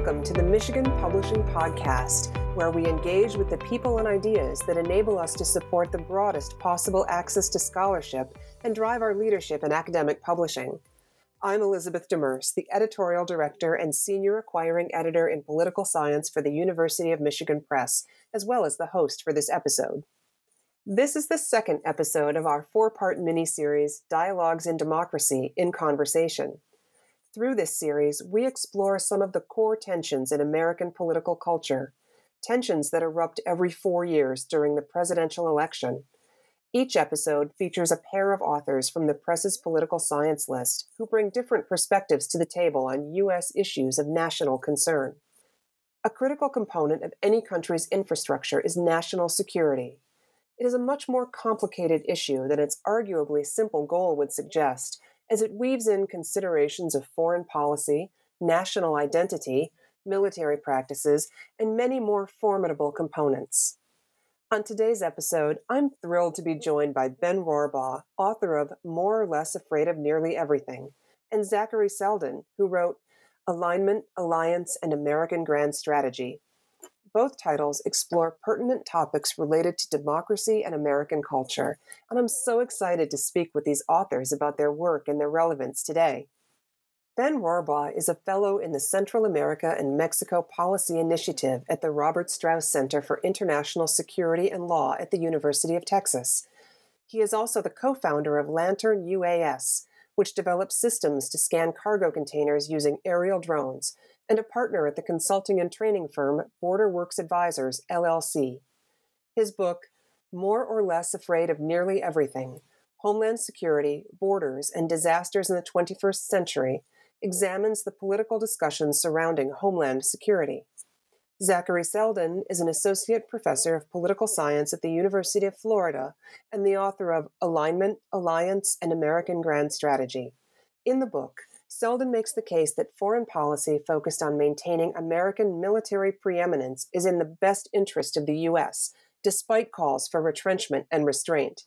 welcome to the Michigan Publishing Podcast, where we engage with the people and ideas that enable us to support the broadest possible access to scholarship and drive our leadership in academic publishing. I'm Elizabeth Demers, the editorial director and senior acquiring editor in political science for the University of Michigan Press, as well as the host for this episode. This is the second episode of our four part mini series, Dialogues in Democracy in Conversation. Through this series, we explore some of the core tensions in American political culture, tensions that erupt every four years during the presidential election. Each episode features a pair of authors from the press's political science list who bring different perspectives to the table on U.S. issues of national concern. A critical component of any country's infrastructure is national security. It is a much more complicated issue than its arguably simple goal would suggest, as it weaves in considerations of foreign policy, national identity, military practices, and many more formidable components. On today's episode, I'm thrilled to be joined by Ben Rohrbaugh, author of More or Less Afraid of Nearly Everything, and Zachary Selden, who wrote Alignment, Alliance, and American Grand Strategy both titles explore pertinent topics related to democracy and American culture, and I'm so excited to speak with these authors about their work and their relevance today. Ben Rohrbaugh is a fellow in the Central America and Mexico Policy Initiative at the Robert Strauss Center for International Security and Law at the University of Texas. He is also the co founder of Lantern UAS, which develops systems to scan cargo containers using aerial drones and a partner at the consulting and training firm Border Works Advisors, LLC. His book, More or Less Afraid of Nearly Everything Homeland Security, Borders, and Disasters in the 21st Century, examines the political discussions surrounding Homeland Security. Zachary Selden is an associate professor of political science at the University of Florida and the author of Alignment, Alliance, and American Grand Strategy. In the book, Selden makes the case that foreign policy focused on maintaining American military preeminence is in the best interest of the U.S., despite calls for retrenchment and restraint.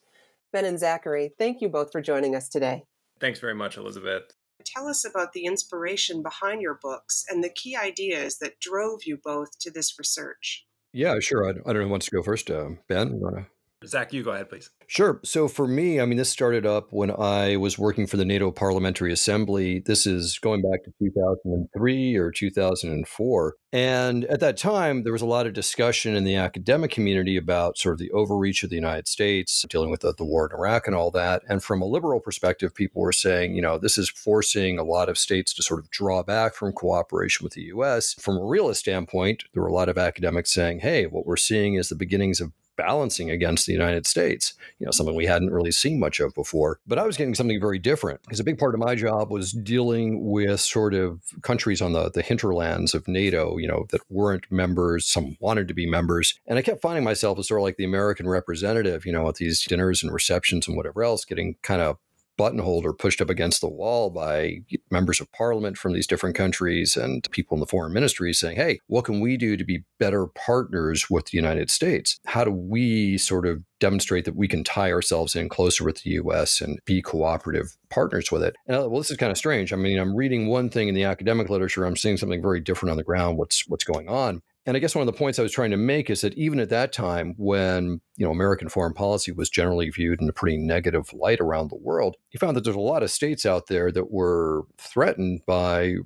Ben and Zachary, thank you both for joining us today. Thanks very much, Elizabeth. Tell us about the inspiration behind your books and the key ideas that drove you both to this research. Yeah, sure. I, I don't know who wants to go first. Uh, ben, you want to? Zach, you go ahead, please. Sure. So for me, I mean, this started up when I was working for the NATO Parliamentary Assembly. This is going back to 2003 or 2004. And at that time, there was a lot of discussion in the academic community about sort of the overreach of the United States, dealing with the, the war in Iraq and all that. And from a liberal perspective, people were saying, you know, this is forcing a lot of states to sort of draw back from cooperation with the U.S. From a realist standpoint, there were a lot of academics saying, hey, what we're seeing is the beginnings of balancing against the United States, you know, something we hadn't really seen much of before. But I was getting something very different because a big part of my job was dealing with sort of countries on the, the hinterlands of NATO, you know, that weren't members, some wanted to be members. And I kept finding myself as sort of like the American representative, you know, at these dinners and receptions and whatever else, getting kind of buttonholed or pushed up against the wall by members of parliament from these different countries and people in the foreign ministry saying, hey, what can we do to be better partners with the United States? How do we sort of demonstrate that we can tie ourselves in closer with the US and be cooperative partners with it? And well, this is kind of strange. I mean, I'm reading one thing in the academic literature, I'm seeing something very different on the ground, what's what's going on. And I guess one of the points I was trying to make is that even at that time, when you know American foreign policy was generally viewed in a pretty negative light around the world, you found that there's a lot of states out there that were threatened by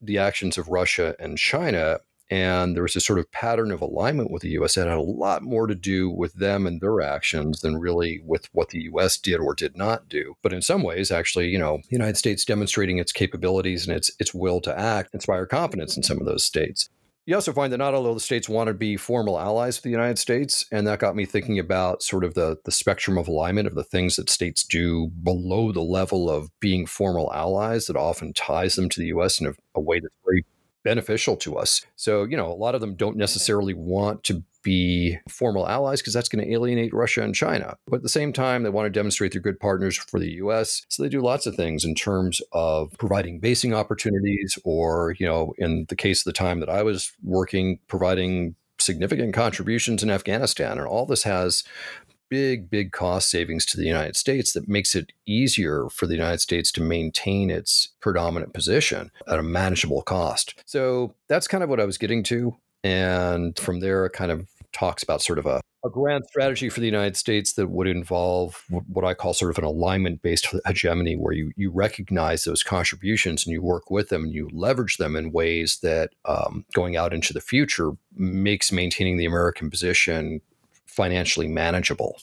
the actions of Russia and China. And there was this sort of pattern of alignment with the US that had a lot more to do with them and their actions than really with what the US did or did not do. But in some ways, actually, you know, the United States demonstrating its capabilities and its its will to act inspire confidence in some of those states. You also find that not all of the states want to be formal allies of the United States, and that got me thinking about sort of the the spectrum of alignment of the things that states do below the level of being formal allies that often ties them to the U.S. in a, a way that's very beneficial to us. So, you know, a lot of them don't necessarily want to be formal allies because that's going to alienate Russia and China. But at the same time, they want to demonstrate they're good partners for the US. So they do lots of things in terms of providing basing opportunities or, you know, in the case of the time that I was working, providing significant contributions in Afghanistan. And all this has big, big cost savings to the United States that makes it easier for the United States to maintain its predominant position at a manageable cost. So that's kind of what I was getting to. And from there, it kind of talks about sort of a, a grand strategy for the United States that would involve what I call sort of an alignment based hegemony, where you, you recognize those contributions and you work with them and you leverage them in ways that um, going out into the future makes maintaining the American position financially manageable.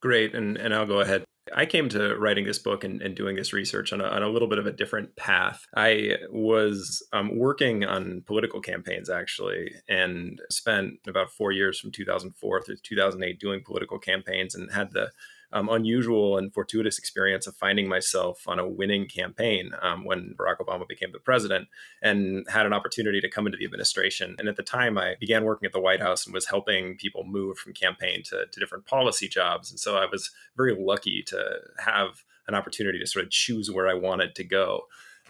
Great. And, and I'll go ahead I came to writing this book and, and doing this research on a, on a, little bit of a different path. I was um, working on political campaigns actually, and spent about four years from 2004 through 2008 doing political campaigns, and had the um, unusual and fortuitous experience of finding myself on a winning campaign um, when Barack Obama became the president and had an opportunity to come into the administration. And at the time, I began working at the White House and was helping people move from campaign to, to different policy jobs. And so I was very lucky to have an opportunity to sort of choose where I wanted to go.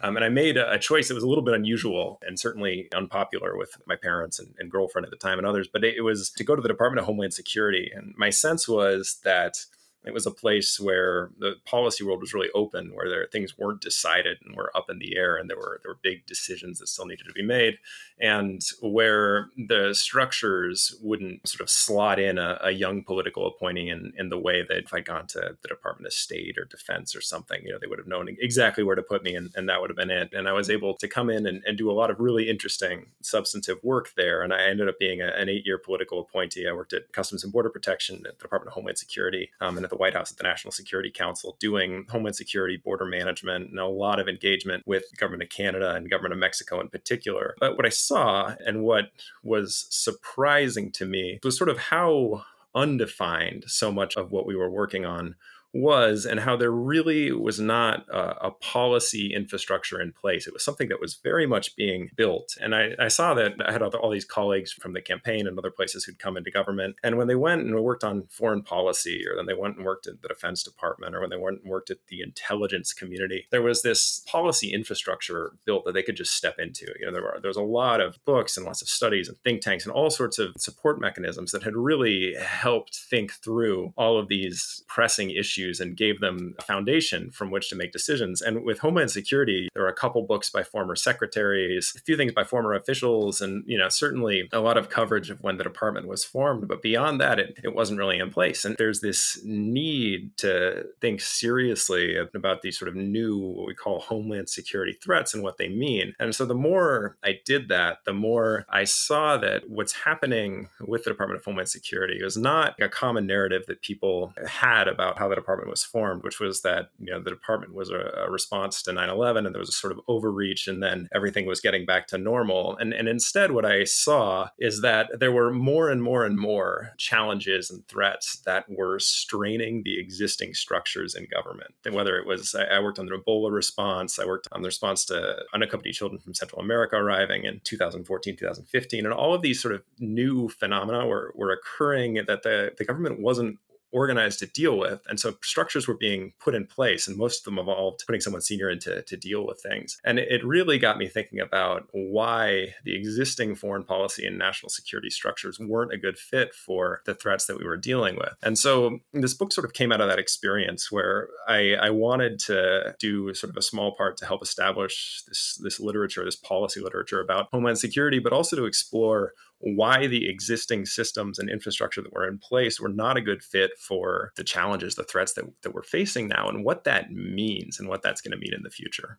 Um, and I made a, choice that was a little bit unusual and certainly unpopular with my parents and, and girlfriend at the time and others. But it, it, was to go to the Department of Homeland Security. And my sense was that it was a place where the policy world was really open, where there things weren't decided and were up in the air, and there were there were big decisions that still needed to be made, and where the structures wouldn't sort of slot in a, a young political appointee in, in the way that if I'd gone to the Department of State or Defense or something, you know, they would have known exactly where to put me, and, and that would have been it. And I was able to come in and, and do a lot of really interesting substantive work there, and I ended up being a, an eight year political appointee. I worked at Customs and Border Protection at the Department of Homeland Security, um, and at the White House at the National Security Council doing Homeland Security, border management, and a lot of engagement with government of Canada and government of Mexico in particular. But what I saw and what was surprising to me was sort of how undefined so much of what we were working on was and how there really was not a, a, policy infrastructure in place. It was something that was very much being built. And I, I saw that I had all these colleagues from the campaign and other places who'd come into government. And when they went and worked on foreign policy, or then they went and worked at the Defense Department, or when they went and worked at the intelligence community, there was this policy infrastructure built that they could just step into. You know, there were there was a lot of books and lots of studies and think tanks and all sorts of support mechanisms that had really helped think through all of these pressing issues issues and gave them a foundation from which to make decisions. And with Homeland Security, there were a couple books by former secretaries, a few things by former officials, and you know certainly a lot of coverage of when the department was formed. But beyond that, it, it wasn't really in place. And there's this need to think seriously about these sort of new what we call Homeland Security threats and what they mean. And so the more I did that, the more I saw that what's happening with the Department of Homeland Security was not a common narrative that people had about how the department department was formed, which was that you know the department was a, a response to 9/11, and there was a sort of overreach, and then everything was getting back to normal. And and instead, what I saw is that there were more and more and more challenges and threats that were straining the existing structures in government. And whether it was I, I worked on the Ebola response, I worked on the response to unaccompanied children from Central America arriving in 2014, 2015, and all of these sort of new phenomena were, were occurring that the, the government wasn't organized to deal with. And so structures were being put in place, and most of them involved putting someone senior in to, to deal with things. And it really got me thinking about why the existing foreign policy and national security structures weren't a good fit for the threats that we were dealing with. And so this book sort of came out of that experience where I, I wanted to do sort of a small part to help establish this, this literature, this policy literature about homeland security, but also to explore why the existing systems and infrastructure that were in place were not a good fit for the challenges, the threats that, that we're facing now, and what that means and what that's going to mean in the future.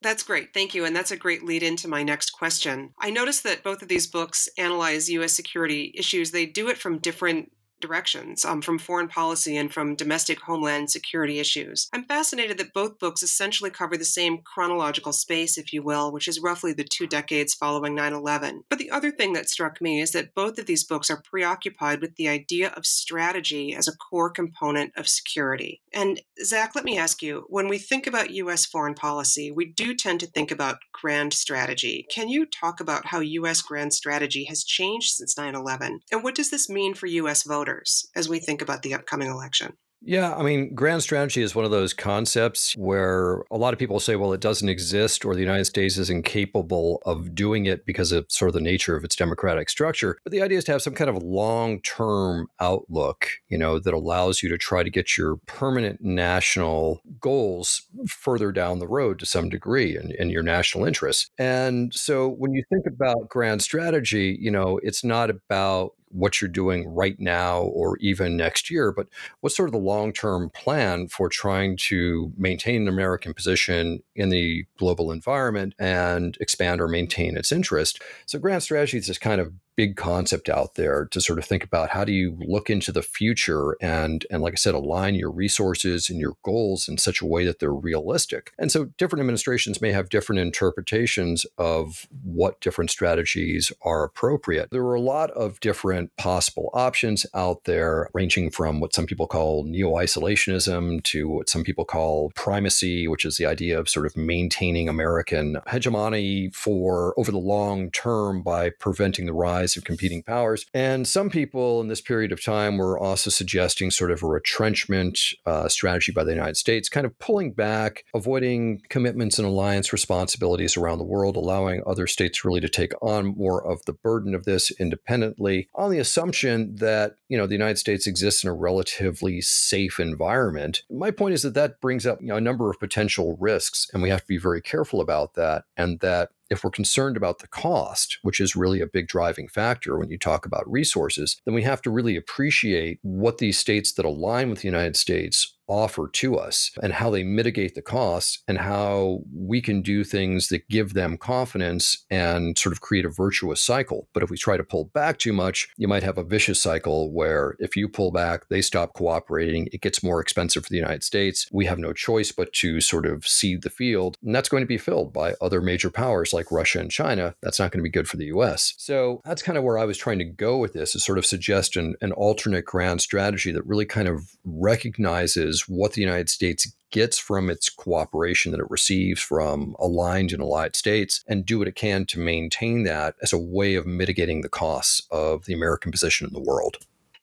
That's great. Thank you. And that's a great lead into my next question. I noticed that both of these books analyze U.S. security issues. They do it from different directions um, from foreign policy and from domestic homeland security issues. I'm fascinated that both books essentially cover the same chronological space, if you will, which is roughly the two decades following 9 11. But the other thing that struck me is that both of these books are preoccupied with the idea of strategy as a core component of security. And Zach, let me ask you when we think about U.S. foreign policy, we do tend to think about grand strategy. Can you talk about how U.S. grand strategy has changed since 9 11? And what does this mean for U.S. voters? As we think about the upcoming election? Yeah, I mean, grand strategy is one of those concepts where a lot of people say, well, it doesn't exist or the United States is incapable of doing it because of sort of the nature of its democratic structure. But the idea is to have some kind of long term outlook, you know, that allows you to try to get your permanent national goals further down the road to some degree in, in your national interests. And so when you think about grand strategy, you know, it's not about what you're doing right now or even next year, but what's sort of the long term plan for trying to maintain an American position in the global environment and expand or maintain its interest? So, grand strategy is kind of big concept out there to sort of think about how do you look into the future and and like I said align your resources and your goals in such a way that they're realistic. And so different administrations may have different interpretations of what different strategies are appropriate. There are a lot of different possible options out there ranging from what some people call neo-isolationism to what some people call primacy, which is the idea of sort of maintaining American hegemony for over the long term by preventing the rise rise of competing powers. And some people in this period of time were also suggesting sort of a retrenchment uh, strategy by the United States, kind of pulling back, avoiding commitments and alliance responsibilities around the world, allowing other states really to take on more of the burden of this independently, on the assumption that you know the United States exists in a relatively safe environment. My point is that that brings up you know, a number of potential risks, and we have to be very careful about that, and that if we're concerned about the cost, which is really a big driving factor when you talk about resources, then we have to really appreciate what these states that align with the United States offer to us and how they mitigate the costs and how we can do things that give them confidence and sort of create a virtuous cycle. But if we try to pull back too much, you might have a vicious cycle where if you pull back, they stop cooperating, it gets more expensive for the United States. We have no choice but to sort of cede the field. And that's going to be filled by other major powers like Russia and China. That's not going to be good for the US. So that's kind of where I was trying to go with this, is sort of suggest an, an alternate grand strategy that really kind of recognizes is what the United States gets from its cooperation that it receives from aligned and allied states and do what it can to maintain that as a way of mitigating the costs of the American position in the world.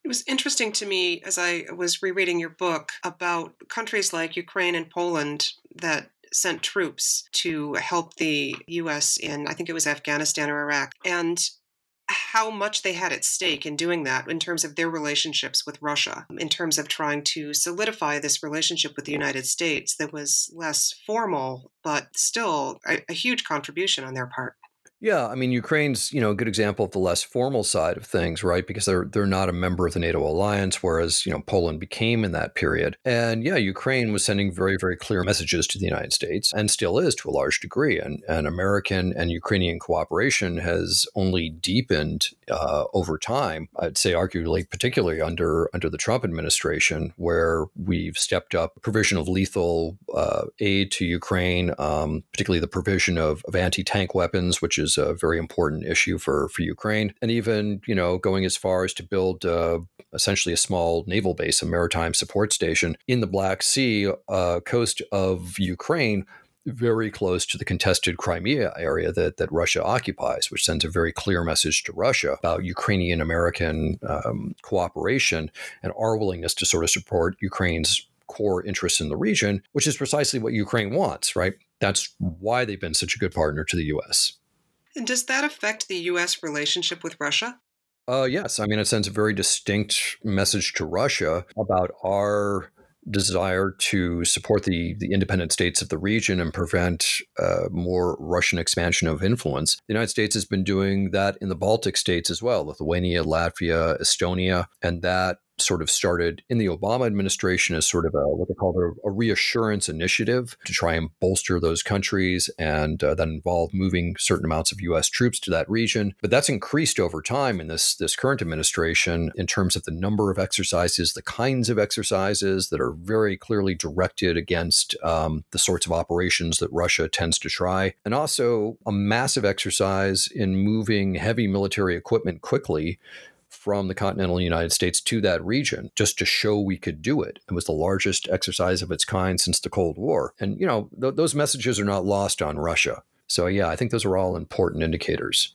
It was interesting to me as I was rereading your book about countries like Ukraine and Poland that sent troops to help the U.S. in, I think it was Afghanistan or Iraq. And how much they had at stake in doing that in terms of their relationships with Russia, in terms of trying to solidify this relationship with the United States that was less formal, but still a, a huge contribution on their part. Yeah, I mean Ukraine's, you know, a good example of the less formal side of things, right? Because they're they're not a member of the NATO alliance, whereas you know Poland became in that period. And yeah, Ukraine was sending very very clear messages to the United States, and still is to a large degree. And and American and Ukrainian cooperation has only deepened uh, over time. I'd say arguably, particularly under under the Trump administration, where we've stepped up provision of lethal uh, aid to Ukraine, um, particularly the provision of, of anti tank weapons, which is is a very important issue for for Ukraine, and even you know going as far as to build uh, essentially a small naval base, a maritime support station in the Black Sea uh, coast of Ukraine very close to the contested Crimea area that, that Russia occupies, which sends a very clear message to Russia about Ukrainian American um, cooperation and our willingness to sort of support Ukraine's core interests in the region, which is precisely what Ukraine wants, right? That's why they've been such a good partner to the US. And does that affect the U.S. relationship with Russia? Uh, yes. I mean, it sends a very distinct message to Russia about our desire to support the, the independent states of the region and prevent uh, more Russian expansion of influence. The United States has been doing that in the Baltic states as well Lithuania, Latvia, Estonia, and that sort of started in the Obama administration as sort of a what they called a, a reassurance initiative to try and bolster those countries, and uh, that involved moving certain amounts of U.S. troops to that region. But that's increased over time in this this current administration in terms of the number of exercises, the kinds of exercises that are very clearly directed against um, the sorts of operations that Russia tends to try, and also a massive exercise in moving heavy military equipment quickly from the continental United States to that region just to show we could do it. It was the largest exercise of its kind since the Cold War. And, you know, th- those messages are not lost on Russia. So, yeah, I think those are all important indicators.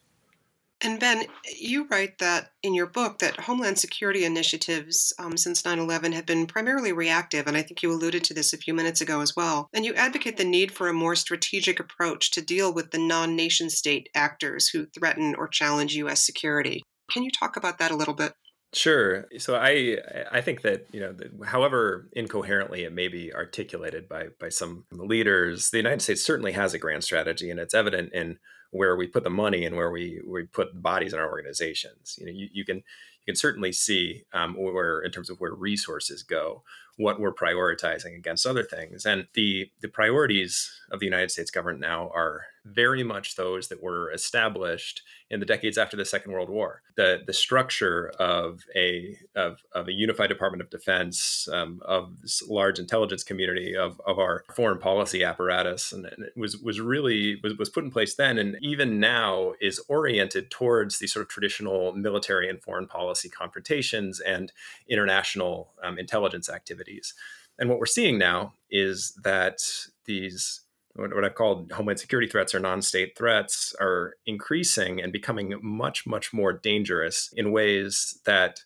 And Ben, you write that in your book that Homeland Security initiatives um, since 9 11 have been primarily reactive, and I think you alluded to this a few minutes ago as well. And you advocate the need for a more strategic approach to deal with the non nation state actors who threaten or challenge U.S. security. Can you talk about that a little bit? Sure. So I I think that you know, however incoherently it may be articulated by by some leaders, the United States certainly has a grand strategy, and it's evident in where we put the money and where we we put bodies in our organizations. You know, you, you can you can certainly see um, where in terms of where resources go what we're prioritizing against other things. And the the priorities of the United States government now are very much those that were established in the decades after the Second World War. The the structure of a of, of a unified Department of Defense, um, of this large intelligence community, of, of our foreign policy apparatus, and, and, was was really was, was put in place then, and even now is oriented towards the sort of traditional military and foreign policy confrontations and international um, intelligence activities. And what we're seeing now is that these what I've called homeland security threats or non-state threats are increasing and becoming much, much more dangerous in ways that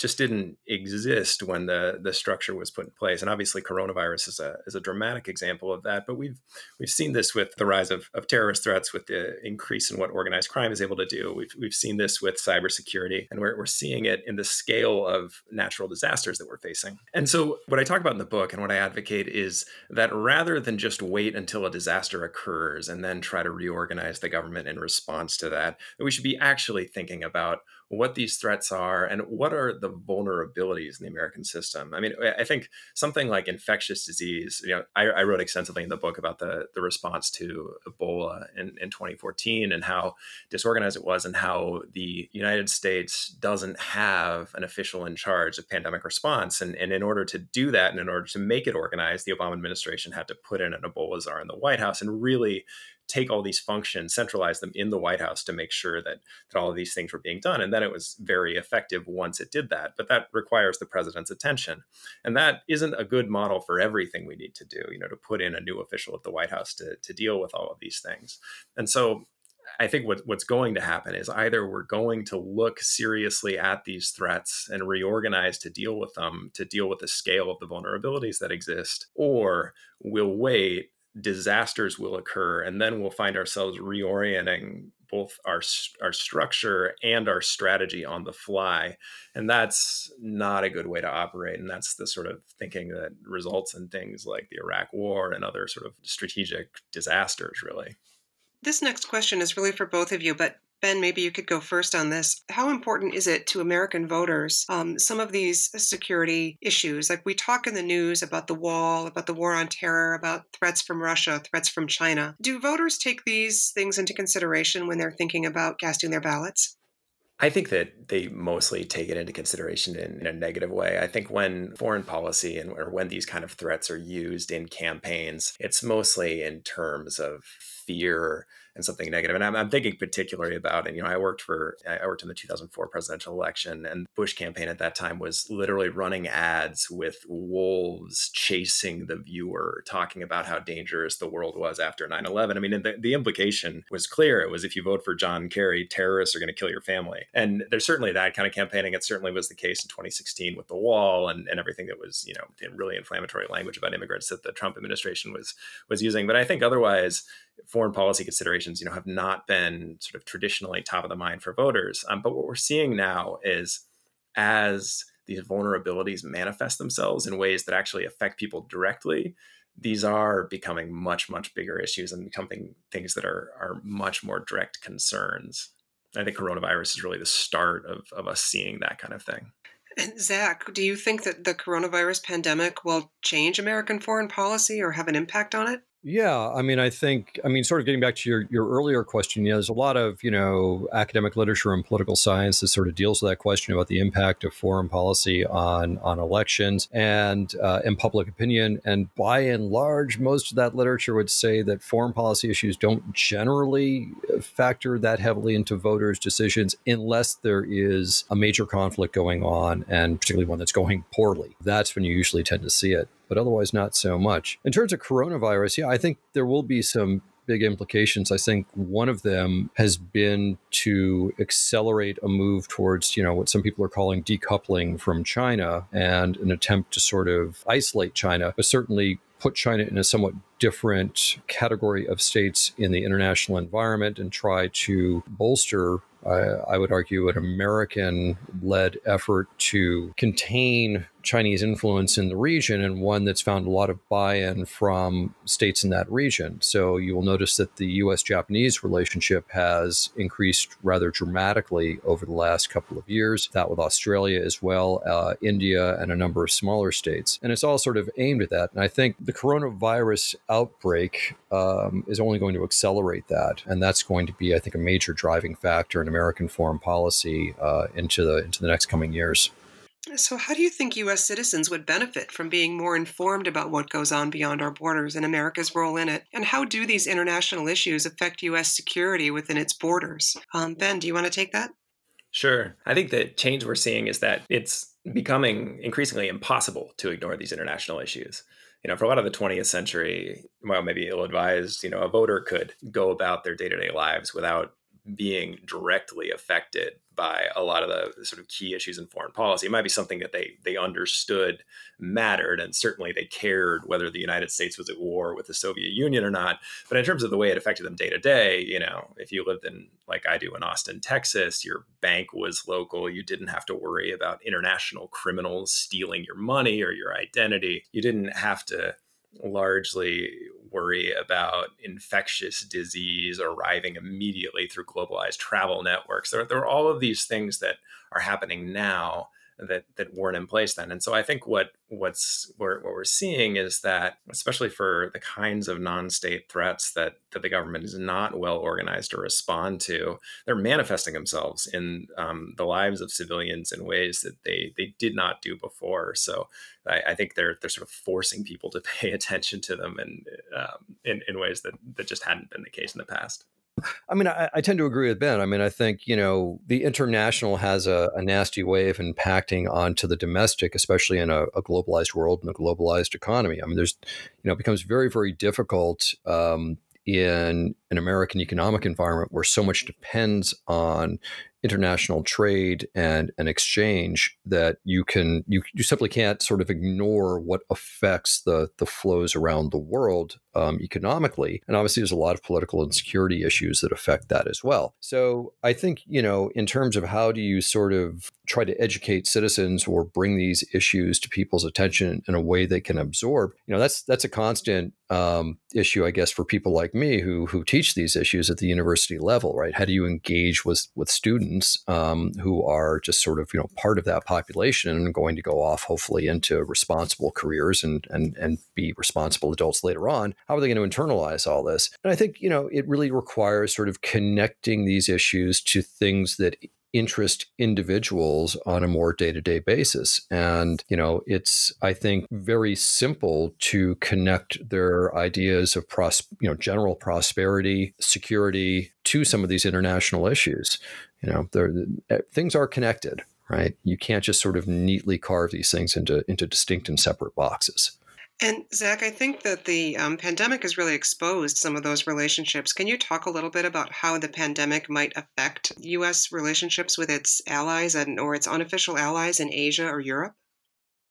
just didn't exist when the the structure was put in place. And obviously, coronavirus is a is a dramatic example of that. But we've we've seen this with the rise of, of terrorist threats, with the increase in what organized crime is able to do. We've we've seen this with cybersecurity, and we're we're seeing it in the scale of natural disasters that we're facing. And so, what I talk about in the book and what I advocate is that rather than just wait until a disaster occurs and then try to reorganize the government in response to that, that we should be actually thinking about what these threats are and what are the vulnerabilities in the American system. I mean, I think something like infectious disease, you know, I, I wrote extensively in the book about the, the response to Ebola in, in 2014 and how disorganized it was and how the United States doesn't have an official in charge of pandemic response. And, and in order to do that and in order to make it organized, the Obama administration had to put in an Ebola czar in the White House and really take all these functions, centralize them in the White House to make sure that that all of these things were being done. And then it was very effective once it did that. But that requires the president's attention, and that isn't a good model for everything we need to do. You know, to put in a new official at the White House to to deal with all of these things. And so I think what, what's going to happen is either we're going to look seriously at these threats and reorganize to deal with them, to deal with the scale of the vulnerabilities that exist, or we'll wait disasters will occur and then we'll find ourselves reorienting both our our structure and our strategy on the fly and that's not a good way to operate and that's the sort of thinking that results in things like the Iraq war and other sort of strategic disasters really. This next question is really for both of you but Ben, maybe you could go first on this. How important is it to American voters, um, some of these security issues? Like we talk in the news about the wall, about the war on terror, about threats from Russia, threats from China. Do voters take these things into consideration when they're thinking about casting their ballots? I think that they mostly take it into consideration in, in, a negative way. I think when foreign policy and or when these kind of threats are used in campaigns, it's mostly in terms of fear and something negative. And I'm, I'm, thinking particularly about, and you know, I worked for, I worked in the 2004 presidential election, and Bush campaign at that time was literally running ads with wolves chasing the viewer, talking about how dangerous the world was after 9/11. I mean, the, the implication was clear. It was if you vote for John Kerry, terrorists are going to kill your family. And there's certainly that kind of campaigning. It certainly was the case in 2016 with the wall and, and everything that was, you know, really inflammatory language about immigrants that the Trump administration was was using. But I think otherwise foreign policy considerations, you know, have not been sort of traditionally top of the mind for voters. Um, but what we're seeing now is as these vulnerabilities manifest themselves in ways that actually affect people directly, these are becoming much, much bigger issues and becoming things that are are much more direct concerns. I think coronavirus is really the start of, of us seeing that kind of thing. And Zach, do you think that the coronavirus pandemic will change American foreign policy or have an impact on it? Yeah, I mean, I think, I mean, sort of getting back to your, your earlier question, there's a lot of, you know, academic literature and political science that sort of deals with that question about the impact of foreign policy on on elections and uh, and public opinion. And by and large, most of that literature would say that foreign policy issues don't generally factor that heavily into voters' decisions unless there is a major conflict going on, and particularly one that's going poorly. That's when you usually tend to see it but otherwise not so much. In terms of coronavirus, yeah, I think there will be some big implications. I think one of them has been to accelerate a move towards, you know, what some people are calling decoupling from China and an attempt to sort of isolate China, but certainly put China in a somewhat different category of states in the international environment and try to bolster I, would argue, an American led effort to contain Chinese influence in the region and one that's found a lot of buy in from states in that region. So you will notice that the US Japanese relationship has increased rather dramatically over the last couple of years, that with Australia as well, uh, India, and a number of smaller states. And it's all sort of aimed at that. And I think the coronavirus outbreak um, is only going to accelerate that. And that's going to be, I think, a major driving factor in American foreign policy uh, into, the, into the next coming years. So, how do you think U.S. citizens would benefit from being more informed about what goes on beyond our borders and America's role in it? And how do these international issues affect U.S. security within its borders? Um, ben, do you want to take that? Sure. I think the change we're seeing is that it's becoming increasingly impossible to ignore these international issues. You know, for a lot of the 20th century, well, maybe ill advised, you know, a voter could go about their day to day lives without being directly affected by a lot of the sort of key issues in foreign policy. It might be something that they they understood mattered, and certainly they cared whether the United States was at war with the Soviet Union or not. But in terms of the way it affected them day to day, you know, if you lived in like I do in Austin, Texas, your bank was local. You didn't have to worry about international criminals stealing your money or your identity. You didn't have to largely worry about infectious disease arriving immediately through globalized travel networks. There, there are all of these things that are happening now that that weren't in place then. And so I think what what's what we're seeing is that, especially for the kinds of non-state threats that that the government is not well organized to respond to, they're manifesting themselves in um, the lives of civilians in ways that they they did not do before. So I, I think they're they're sort of forcing people to pay attention to them and um, in in ways that that just hadn't been the case in the past. I mean, I, I, tend to agree with Ben. I mean, I think you know the international has a, a nasty way of impacting onto the domestic, especially in a, a, globalized world and a globalized economy. I mean, there's you know, it becomes very, very difficult um, in an American economic environment where so much depends on international trade and an exchange that you can you, you simply can't sort of ignore what affects the the flows around the world um, economically. And obviously there's a lot of political and security issues that affect that as well. So i think you know in terms of how do you sort of try to educate citizens or bring these issues to people's attention in a way they can absorb you know that's that's a constant um, issue i guess for people like me who who teach these issues at the university level right? How do you engage with with students students um, who are just sort of you know part of that population and going to go off hopefully into responsible careers and and and be responsible adults later on? How are they going to internalize all this? And i think you know it really requires sort of connecting these issues to things that interest individuals on a more day-to-day basis. And you know it's i think very simple to connect their ideas of pros- you know general prosperity security to some of these international issues. You know eh, things are connected right? You can't just sort of neatly carve these things into into distinct and separate boxes and Zach, I think that the um, pandemic has really exposed some of those relationships. Can you talk a little bit about how the pandemic might affect U.S. relationships with its allies and or its unofficial allies in Asia or Europe?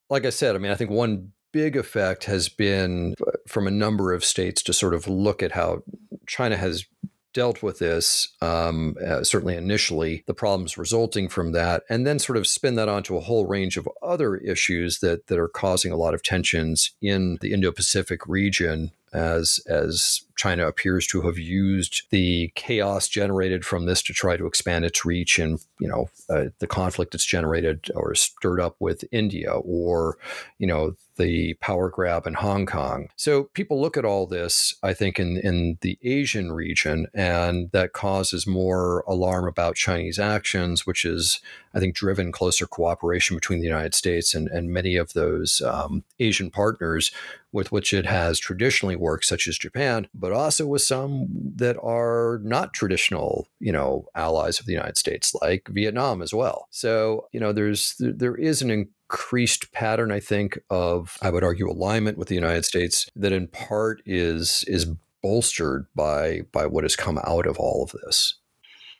Like I said, I mean, I think one big effect has been uh, from a number of states to sort of look at how China has dealt with this, um, uh, certainly initially, the problems resulting from that, and then sort of spin that onto a whole range of other issues that, that are causing a lot of tensions in the Indo Pacific region as as China appears to have used the chaos generated from this to try to expand its reach and you know uh, the conflict it's generated or stirred up with India or you know the power grab in Hong Kong. So people look at all this, I think, in, in the Asian region, and that causes more alarm about Chinese actions, which is, I think, driven closer cooperation between the United States and, and many of those um, Asian partners with which it has traditionally worked, such as Japan, but also with some that are not traditional, you know, allies of the United States, like Vietnam as well. So, you know, there's there is an increased pattern, I think, of I would argue alignment with the United States that in part is is bolstered by by what has come out of all of this.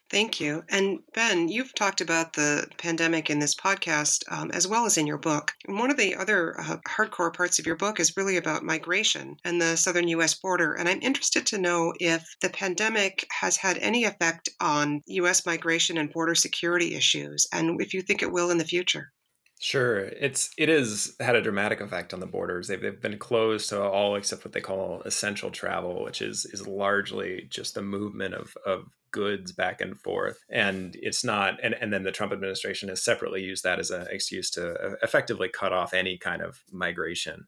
Thank you. And Ben, you've talked about the pandemic in this podcast um, as well as in your book. One of the other uh, hardcore parts of your book is really about migration and the southern U.S. border. And I'm interested to know if the pandemic has had any effect on U.S. migration and border security issues, and if you think it will in the future. Sure, it's it has had a dramatic effect on the borders. They've, they've been closed to all except what they call essential travel, which is is largely just the movement of of goods back and forth. And it's not, and, and then the Trump administration has separately used that as an excuse to uh, effectively cut off any kind of migration.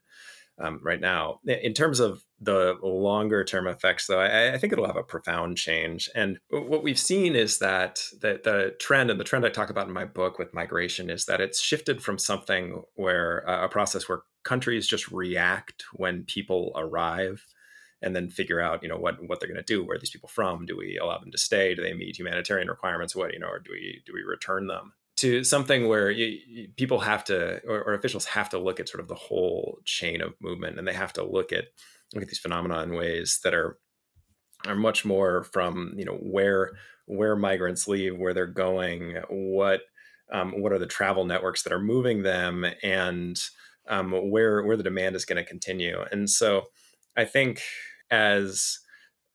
Um, right now. In terms of the longer term effects, though, I, I, think it'll have a profound change. And what we've seen is that, that the trend, and the trend I talk about in my book with migration, is that it's shifted from something where uh, a process where countries just react when people arrive and then figure out you know what what they're going to do where are these people from do we allow them to stay do they meet humanitarian requirements what you know or do we do we return them to something where you, you, people have to or, or, officials have to look at sort of the whole chain of movement and they have to look at look at these phenomena in ways that are are much more from you know where where migrants leave where they're going what um, what are the travel networks that are moving them and um, where where the demand is going to continue. And so i think as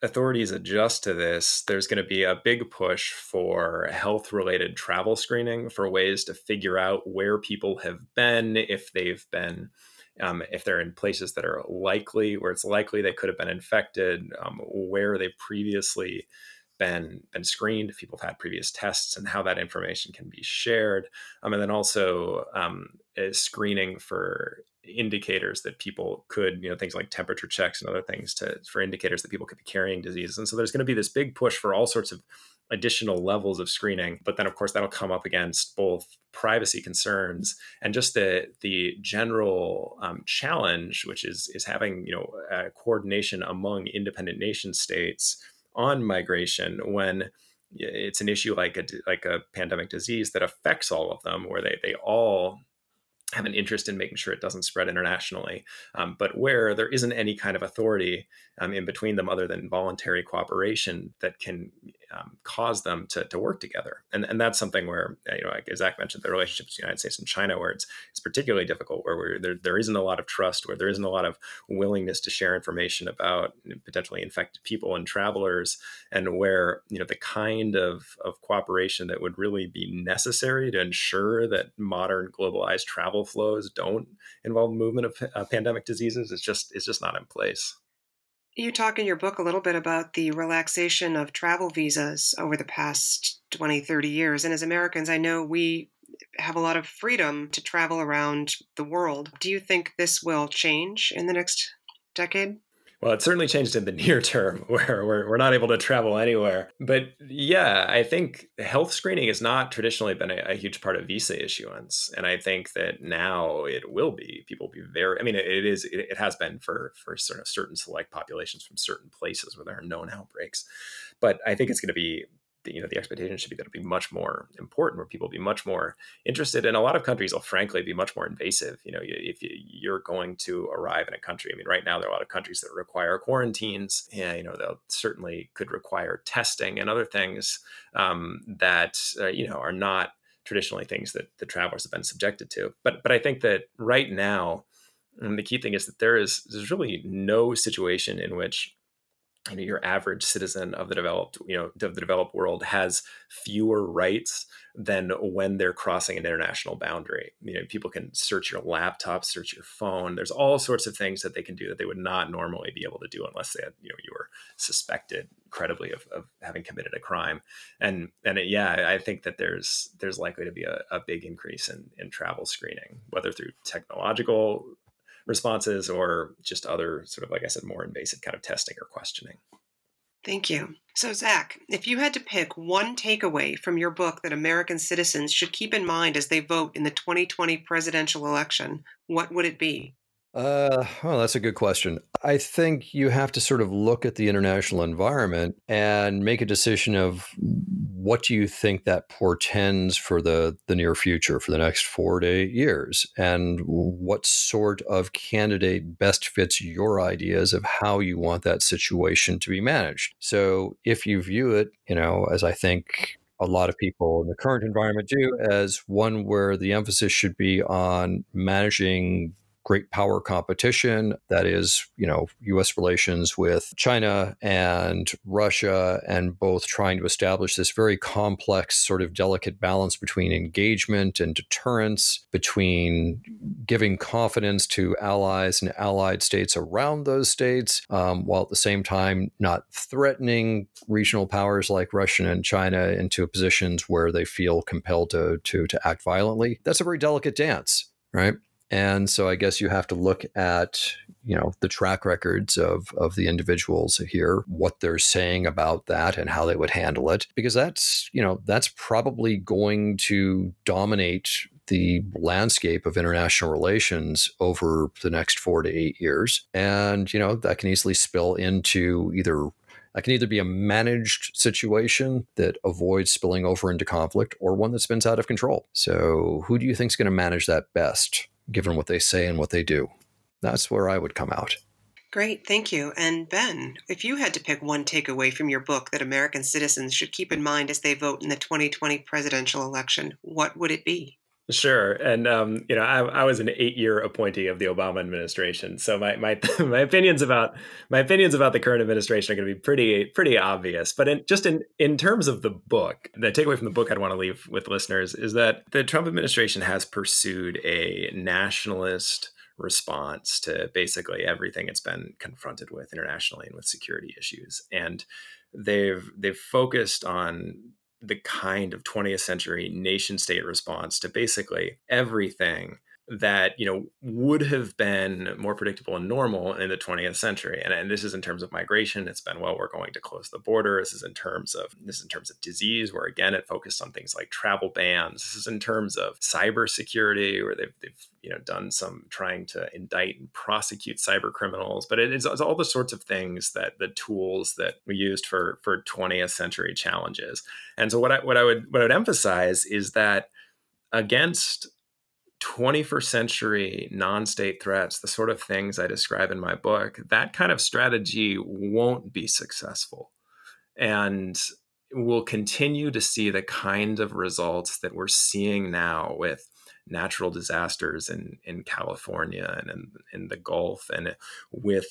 authorities adjust to this, there's going to be a big push for health related travel screening for ways to figure out where people have been, if they've been. Um, if they're in places that are likely, where it's likely they could have been infected, um, where they've previously been been screened, if people have had previous tests, and how that information can be shared, um, and then also um, screening for indicators that people could, you know, things like temperature checks and other things to for indicators that people could be carrying diseases. And so there's going to be this big push for all sorts of additional levels of screening. But then of course that'll come up against both privacy concerns and just the the general um, challenge, which is is having you know coordination among independent nation states on migration when it's an issue like a like a pandemic disease that affects all of them, where they they all have an interest in making sure it doesn't spread internationally. Um, but where there isn't any kind of authority um, in between them other than voluntary cooperation that can um, cause them to, to work together. And, and that's something where, uh, you know, like Zach mentioned, the relationships between the United States and China, where it's, it's particularly difficult, where there, there isn't a lot of trust, where there isn't a lot of willingness to share information about potentially infected people and travelers, and where, you know, the kind of, of cooperation that would really be necessary to ensure that modern globalized travel flows don't involve movement of uh, pandemic diseases is just, is just not in place. You talk in your book a little bit about the relaxation of travel visas over the past 20, 30 years. And as Americans, I know we have a lot of freedom to travel around the world. Do you think this will change in the next decade? Well, it certainly changed in the near term where we're, we're not able to travel anywhere. But yeah, I think health screening has not traditionally been a, a, huge part of visa issuance. And I think that now it will be. People will be very, I mean, it, it is, it, it, has been for, for sort of certain select populations from certain places where there are known outbreaks. But I think it's going to be the, you know the expectation should be that it'll be much more important where people will be much more interested and a lot of countries will frankly be much more invasive you know if you're going to arrive in a country. I mean right now there are a lot of countries that require quarantines yeah you know they'll certainly could require testing and other things um, that uh, you know are not traditionally things that the travelers have been subjected to. But but i think that right now and the key thing is that there is there's really no situation in which you know your average citizen of the developed you know of the developed world has fewer rights than when they're crossing an international boundary. You know people can search your laptop search your phone. There's all sorts of things that they can do that they would not normally be able to do unless they had you know you were suspected credibly of, of having committed a crime. And and it, yeah i think that there's there's likely to be a, a big increase in in travel screening whether through technological responses or just other sort of, like I said, more invasive kind of testing or questioning. Thank you. So, Zach, if you had to pick one takeaway from your book that American citizens should keep in mind as they vote in the 2020 presidential election, what would it be? Uh, well, that's a good question. I think you have to sort of look at the international environment and make a decision of what do you think that portends for the, the near future, for the next four to eight years, and what sort of candidate best fits your ideas of how you want that situation to be managed. So if you view it, you know, as I think a lot of people in the current environment do, as one where the emphasis should be on managing great power competition that is, you know, US relations with China and Russia, and both trying to establish this very complex, sort of delicate balance between engagement and deterrence, between giving confidence to allies and allied states around those states, um, while at the same time not threatening regional powers like Russia and China into positions where they feel compelled to, to, to act violently. That's a very delicate dance, right? And so I guess you have to look at, you know, the track records of, of the individuals here, what they're saying about that and how they would handle it, because that's, you know, that's probably going to dominate the landscape of international relations over the next four to eight years. And, you know, that can easily spill into either that can either be a managed situation that avoids spilling over into conflict or one that spins out of control. So, who do you think is going to manage that best? Given what they say and what they do. That's where I would come out. Great, thank you. And Ben, if you had to pick one takeaway from your book that American citizens should keep in mind as they vote in the 2020 presidential election, what would it be? Sure, and um, you know, I, I, was an eight-year appointee of the Obama administration, so my my my opinions about my opinions about the current administration are going to be pretty pretty obvious. But in, just in in terms of the book, the takeaway from the book I'd want to leave with listeners is that the Trump administration has pursued a nationalist response to basically everything it's been confronted with internationally and with security issues, and they've they've focused on the kind of 20th century nation state response to basically everything that you know would have been more predictable and normal in the 20th century and, and this is in terms of migration it's been well we're going to close the border this is in terms of this is in terms of disease where again it focused on things like travel bans this is in terms of cybersecurity where they've, they've you know done some trying to indict and prosecute cyber criminals but it is all the sorts of things that the tools that we used for for 20th century challenges. And so what i what i would what i would emphasize is that against 21st century non state threats, the sort of things I describe in my book, that kind of strategy won't be successful. And we'll continue to see the kind of results that we're seeing now with natural disasters in, in California and in, in the Gulf and with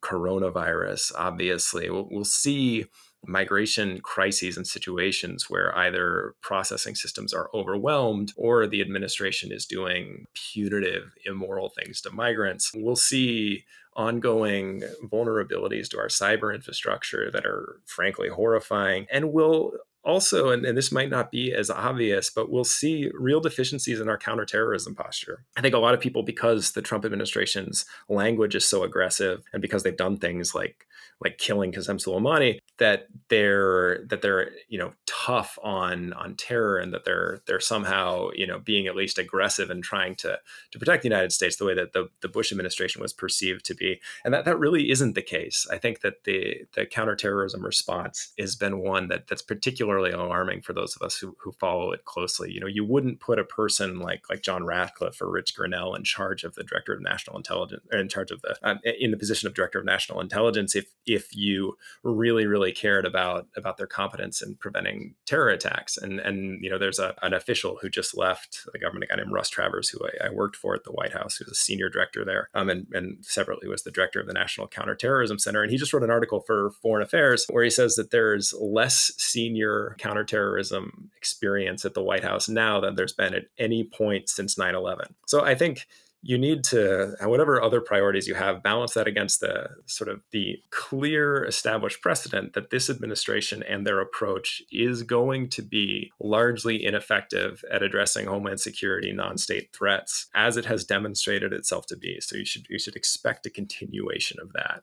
coronavirus, obviously. We'll, we'll see migration crises and situations where either processing systems are overwhelmed or the administration is doing punitive, immoral things to migrants. We'll see ongoing vulnerabilities to our cyber infrastructure that are frankly horrifying and will also, and, and, this might not be as obvious, but we'll see real deficiencies in our counterterrorism posture. I think a lot of people, because the Trump administration's language is so aggressive and because they've done things like like killing Qasem Soleimani, that they're that they're you know tough on on terror and that they're they're somehow you know being at least aggressive and trying to to protect the United States the way that the, the Bush administration was perceived to be, and that that really isn't the case. I think that the the counterterrorism response has been one that that's particularly alarming for those of us who, who follow it closely. You know, you wouldn't put a person like like John Ratcliffe or Rich Grenell in charge of the director of national intelligence, in charge of the um, in the position of director of national intelligence if if you really really cared about about their competence in preventing terror attacks. And and you know there's a, an official who just left the government a guy named Russ Travers who I, I worked for at the White House who's a senior director there um, and and separately was the director of the National Counterterrorism Center. And he just wrote an article for Foreign Affairs where he says that there's less senior counterterrorism experience at the White House now than there's been at any point since 9/11 so I think you need to uh, whatever other priorities you have balance that against the sort of the clear established precedent that this administration and their approach is going to be largely ineffective at addressing homeland security non-state threats as it has demonstrated itself to be. So you should you should expect a continuation of that.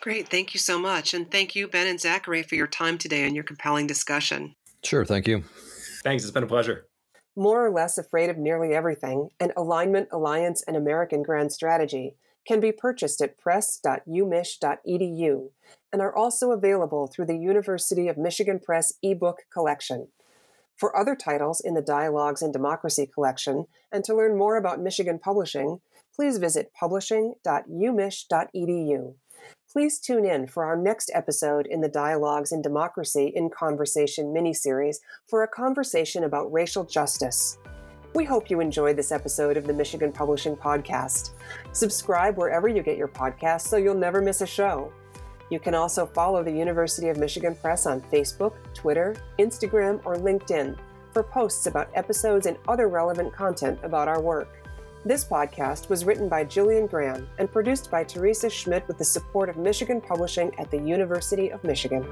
Great. Thank you so much. And thank you ben and zachary for your time today and your compelling discussion. Sure. Thank you. Thanks. It's been a pleasure more or less afraid of nearly everything, an alignment, alliance, and American grand strategy. can be purchased at press.umich.edu and are also available through the University of Michigan Press ebook collection. For other titles in the Dialogues in Democracy collection and to learn more about Michigan publishing, please visit publishing.umich.edu. Please tune in for our next episode in the Dialogues in Democracy in Conversation mini-series for a conversation about racial justice. We hope you enjoyed this episode of the Michigan Publishing Podcast. Subscribe wherever you get your podcasts so you'll never miss a show. You can also follow the University of Michigan Press on Facebook, Twitter, Instagram, or LinkedIn for posts about episodes and other relevant content about our work. This podcast was written by Jillian Graham and produced by Teresa Schmidt with the support of Michigan Publishing at the University of Michigan.